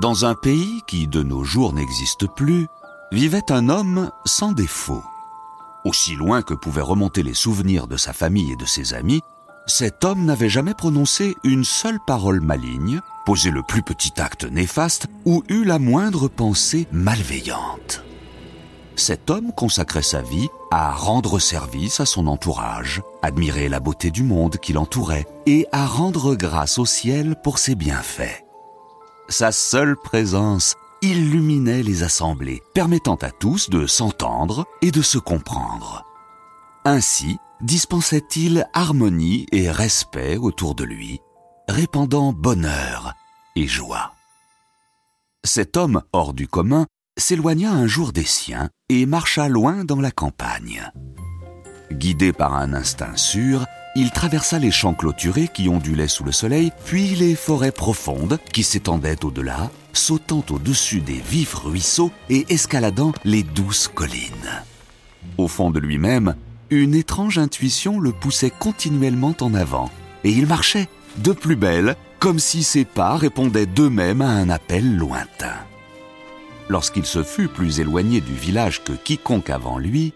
Dans un pays qui de nos jours n'existe plus, vivait un homme sans défaut. Aussi loin que pouvaient remonter les souvenirs de sa famille et de ses amis, cet homme n'avait jamais prononcé une seule parole maligne, posé le plus petit acte néfaste ou eu la moindre pensée malveillante. Cet homme consacrait sa vie à rendre service à son entourage, admirer la beauté du monde qui l'entourait et à rendre grâce au ciel pour ses bienfaits. Sa seule présence illuminait les assemblées, permettant à tous de s'entendre et de se comprendre. Ainsi dispensait-il harmonie et respect autour de lui, répandant bonheur et joie. Cet homme hors du commun s'éloigna un jour des siens et marcha loin dans la campagne. Guidé par un instinct sûr, il traversa les champs clôturés qui ondulaient sous le soleil, puis les forêts profondes qui s'étendaient au-delà, sautant au-dessus des vifs ruisseaux et escaladant les douces collines. Au fond de lui-même, une étrange intuition le poussait continuellement en avant, et il marchait de plus belle, comme si ses pas répondaient d'eux-mêmes à un appel lointain. Lorsqu'il se fut plus éloigné du village que quiconque avant lui,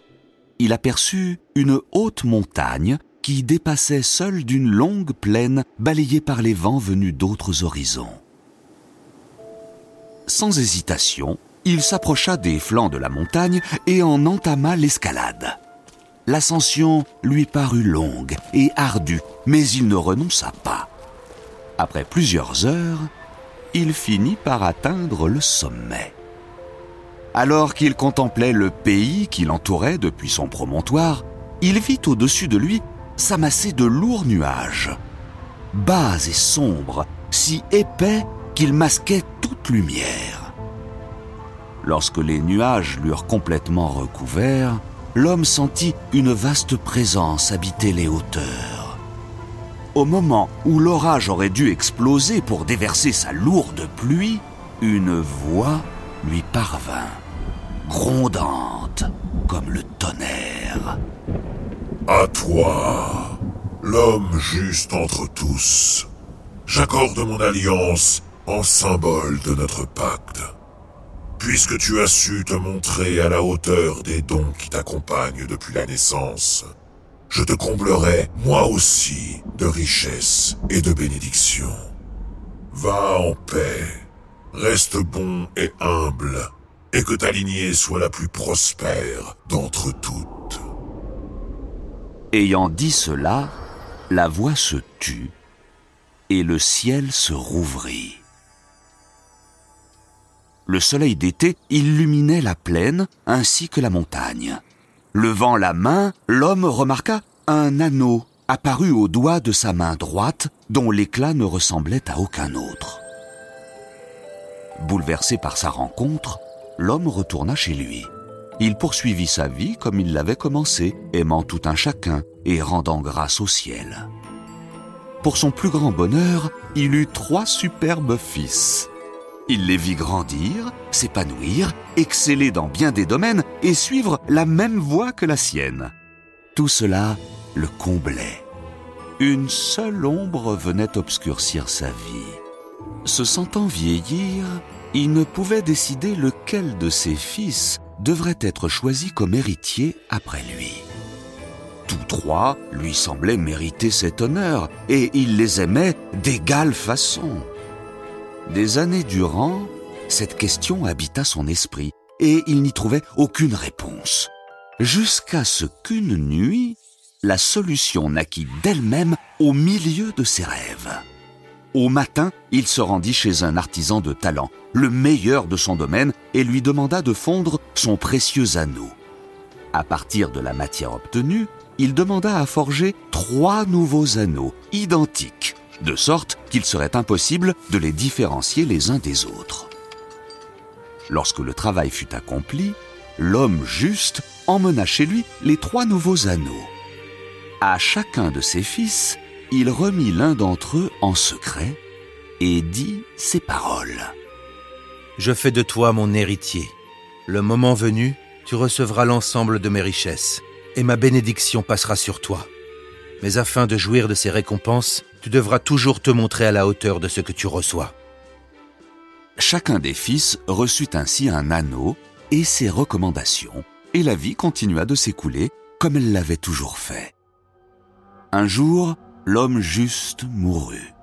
il aperçut une haute montagne qui dépassait seule d'une longue plaine balayée par les vents venus d'autres horizons. Sans hésitation, il s'approcha des flancs de la montagne et en entama l'escalade. L'ascension lui parut longue et ardue, mais il ne renonça pas. Après plusieurs heures, il finit par atteindre le sommet. Alors qu'il contemplait le pays qui l'entourait depuis son promontoire, il vit au-dessus de lui s'amasser de lourds nuages, bas et sombres, si épais qu'ils masquaient toute lumière. Lorsque les nuages l'eurent complètement recouvert, l'homme sentit une vaste présence habiter les hauteurs. Au moment où l'orage aurait dû exploser pour déverser sa lourde pluie, une voix lui parvint, grondante comme le tonnerre. À toi, l'homme juste entre tous, j'accorde mon alliance en symbole de notre pacte puisque tu as su te montrer à la hauteur des dons qui t'accompagnent depuis la naissance, je te comblerai, moi aussi, de richesses et de bénédictions. Va en paix, reste bon et humble, et que ta lignée soit la plus prospère d'entre toutes. Ayant dit cela, la voix se tut, et le ciel se rouvrit. Le soleil d'été illuminait la plaine ainsi que la montagne. Levant la main, l'homme remarqua un anneau apparu au doigt de sa main droite dont l'éclat ne ressemblait à aucun autre. Bouleversé par sa rencontre, l'homme retourna chez lui. Il poursuivit sa vie comme il l'avait commencé, aimant tout un chacun et rendant grâce au ciel. Pour son plus grand bonheur, il eut trois superbes fils. Il les vit grandir, s'épanouir, exceller dans bien des domaines et suivre la même voie que la sienne. Tout cela le comblait. Une seule ombre venait obscurcir sa vie. Se sentant vieillir, il ne pouvait décider lequel de ses fils devrait être choisi comme héritier après lui. Tous trois lui semblaient mériter cet honneur et il les aimait d'égale façon. Des années durant, cette question habita son esprit et il n'y trouvait aucune réponse. Jusqu'à ce qu'une nuit, la solution naquit d'elle-même au milieu de ses rêves. Au matin, il se rendit chez un artisan de talent, le meilleur de son domaine, et lui demanda de fondre son précieux anneau. À partir de la matière obtenue, il demanda à forger trois nouveaux anneaux, identiques, de sorte qu'il serait impossible de les différencier les uns des autres. Lorsque le travail fut accompli, l'homme juste emmena chez lui les trois nouveaux anneaux. À chacun de ses fils, il remit l'un d'entre eux en secret et dit ces paroles. Je fais de toi mon héritier. Le moment venu, tu recevras l'ensemble de mes richesses, et ma bénédiction passera sur toi. Mais afin de jouir de ces récompenses, tu devras toujours te montrer à la hauteur de ce que tu reçois. Chacun des fils reçut ainsi un anneau et ses recommandations, et la vie continua de s'écouler comme elle l'avait toujours fait. Un jour, l'homme juste mourut.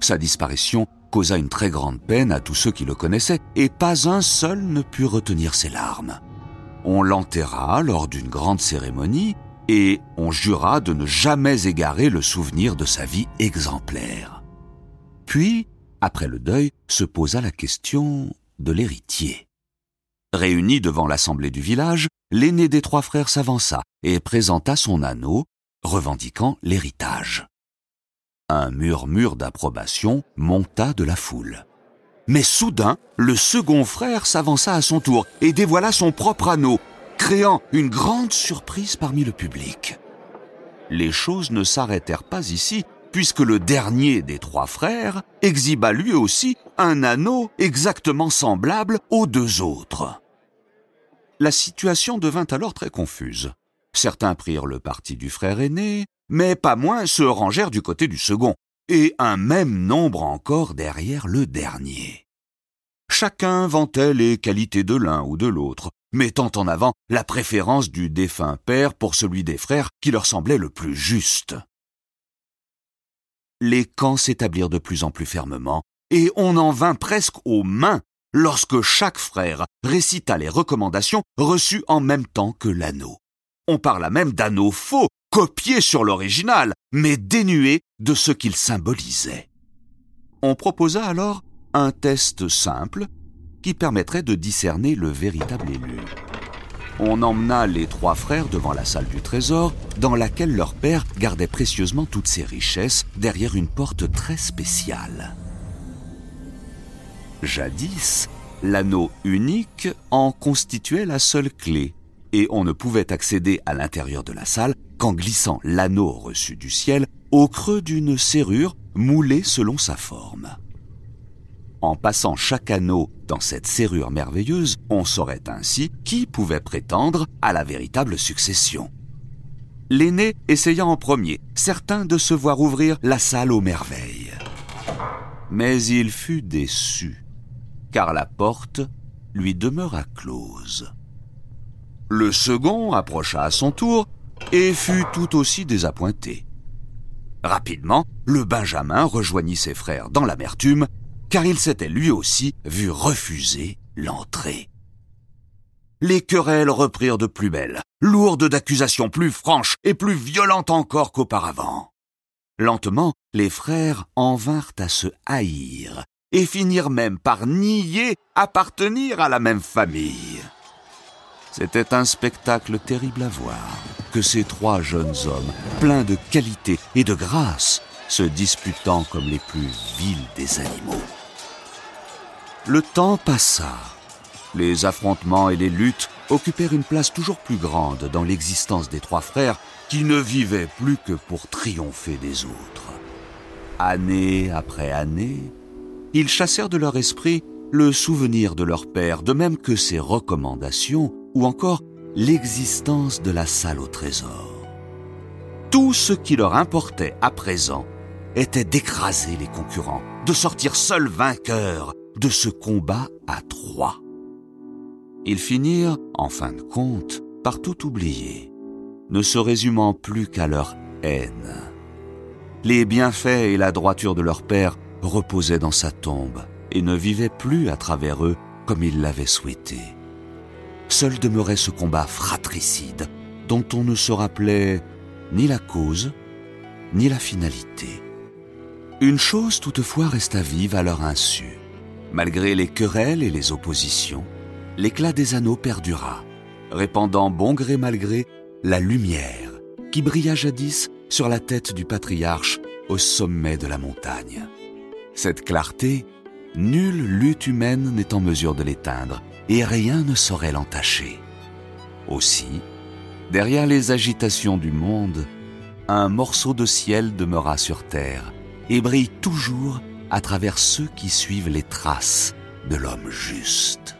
Sa disparition causa une très grande peine à tous ceux qui le connaissaient, et pas un seul ne put retenir ses larmes. On l'enterra lors d'une grande cérémonie, et on jura de ne jamais égarer le souvenir de sa vie exemplaire. Puis, après le deuil, se posa la question de l'héritier. Réuni devant l'assemblée du village, l'aîné des trois frères s'avança et présenta son anneau, revendiquant l'héritage. Un murmure d'approbation monta de la foule. Mais soudain, le second frère s'avança à son tour et dévoila son propre anneau, créant une grande surprise parmi le public. Les choses ne s'arrêtèrent pas ici, puisque le dernier des trois frères exhiba lui aussi un anneau exactement semblable aux deux autres. La situation devint alors très confuse. Certains prirent le parti du frère aîné, mais pas moins se rangèrent du côté du second, et un même nombre encore derrière le dernier. Chacun vantait les qualités de l'un ou de l'autre, mettant en avant la préférence du défunt père pour celui des frères qui leur semblait le plus juste. Les camps s'établirent de plus en plus fermement, et on en vint presque aux mains lorsque chaque frère récita les recommandations reçues en même temps que l'anneau. On parla même d'anneau faux, copié sur l'original, mais dénué de ce qu'il symbolisait. On proposa alors un test simple qui permettrait de discerner le véritable élu. On emmena les trois frères devant la salle du trésor, dans laquelle leur père gardait précieusement toutes ses richesses derrière une porte très spéciale. Jadis, l'anneau unique en constituait la seule clé, et on ne pouvait accéder à l'intérieur de la salle qu'en glissant l'anneau reçu du ciel au creux d'une serrure moulée selon sa forme. En passant chaque anneau dans cette serrure merveilleuse, on saurait ainsi qui pouvait prétendre à la véritable succession. L'aîné essaya en premier, certain de se voir ouvrir la salle aux merveilles. Mais il fut déçu, car la porte lui demeura close. Le second approcha à son tour et fut tout aussi désappointé. Rapidement, le Benjamin rejoignit ses frères dans l'amertume, car il s'était lui aussi vu refuser l'entrée. Les querelles reprirent de plus belle, lourdes d'accusations plus franches et plus violentes encore qu'auparavant. Lentement, les frères en vinrent à se haïr et finirent même par nier appartenir à la même famille. C'était un spectacle terrible à voir, que ces trois jeunes hommes, pleins de qualité et de grâce, se disputant comme les plus vils des animaux. Le temps passa. Les affrontements et les luttes occupèrent une place toujours plus grande dans l'existence des trois frères qui ne vivaient plus que pour triompher des autres. Année après année, ils chassèrent de leur esprit le souvenir de leur père, de même que ses recommandations ou encore l'existence de la salle au trésor. Tout ce qui leur importait à présent était d'écraser les concurrents, de sortir seuls vainqueurs de ce combat à trois. Ils finirent, en fin de compte, par tout oublier, ne se résumant plus qu'à leur haine. Les bienfaits et la droiture de leur père reposaient dans sa tombe et ne vivaient plus à travers eux comme ils l'avaient souhaité seul demeurait ce combat fratricide dont on ne se rappelait ni la cause, ni la finalité. Une chose toutefois resta vive à leur insu. Malgré les querelles et les oppositions, l'éclat des anneaux perdura, répandant bon gré mal gré la lumière qui brilla jadis sur la tête du patriarche au sommet de la montagne. Cette clarté, nulle lutte humaine n'est en mesure de l'éteindre, et rien ne saurait l'entacher. Aussi, derrière les agitations du monde, un morceau de ciel demeura sur terre et brille toujours à travers ceux qui suivent les traces de l'homme juste.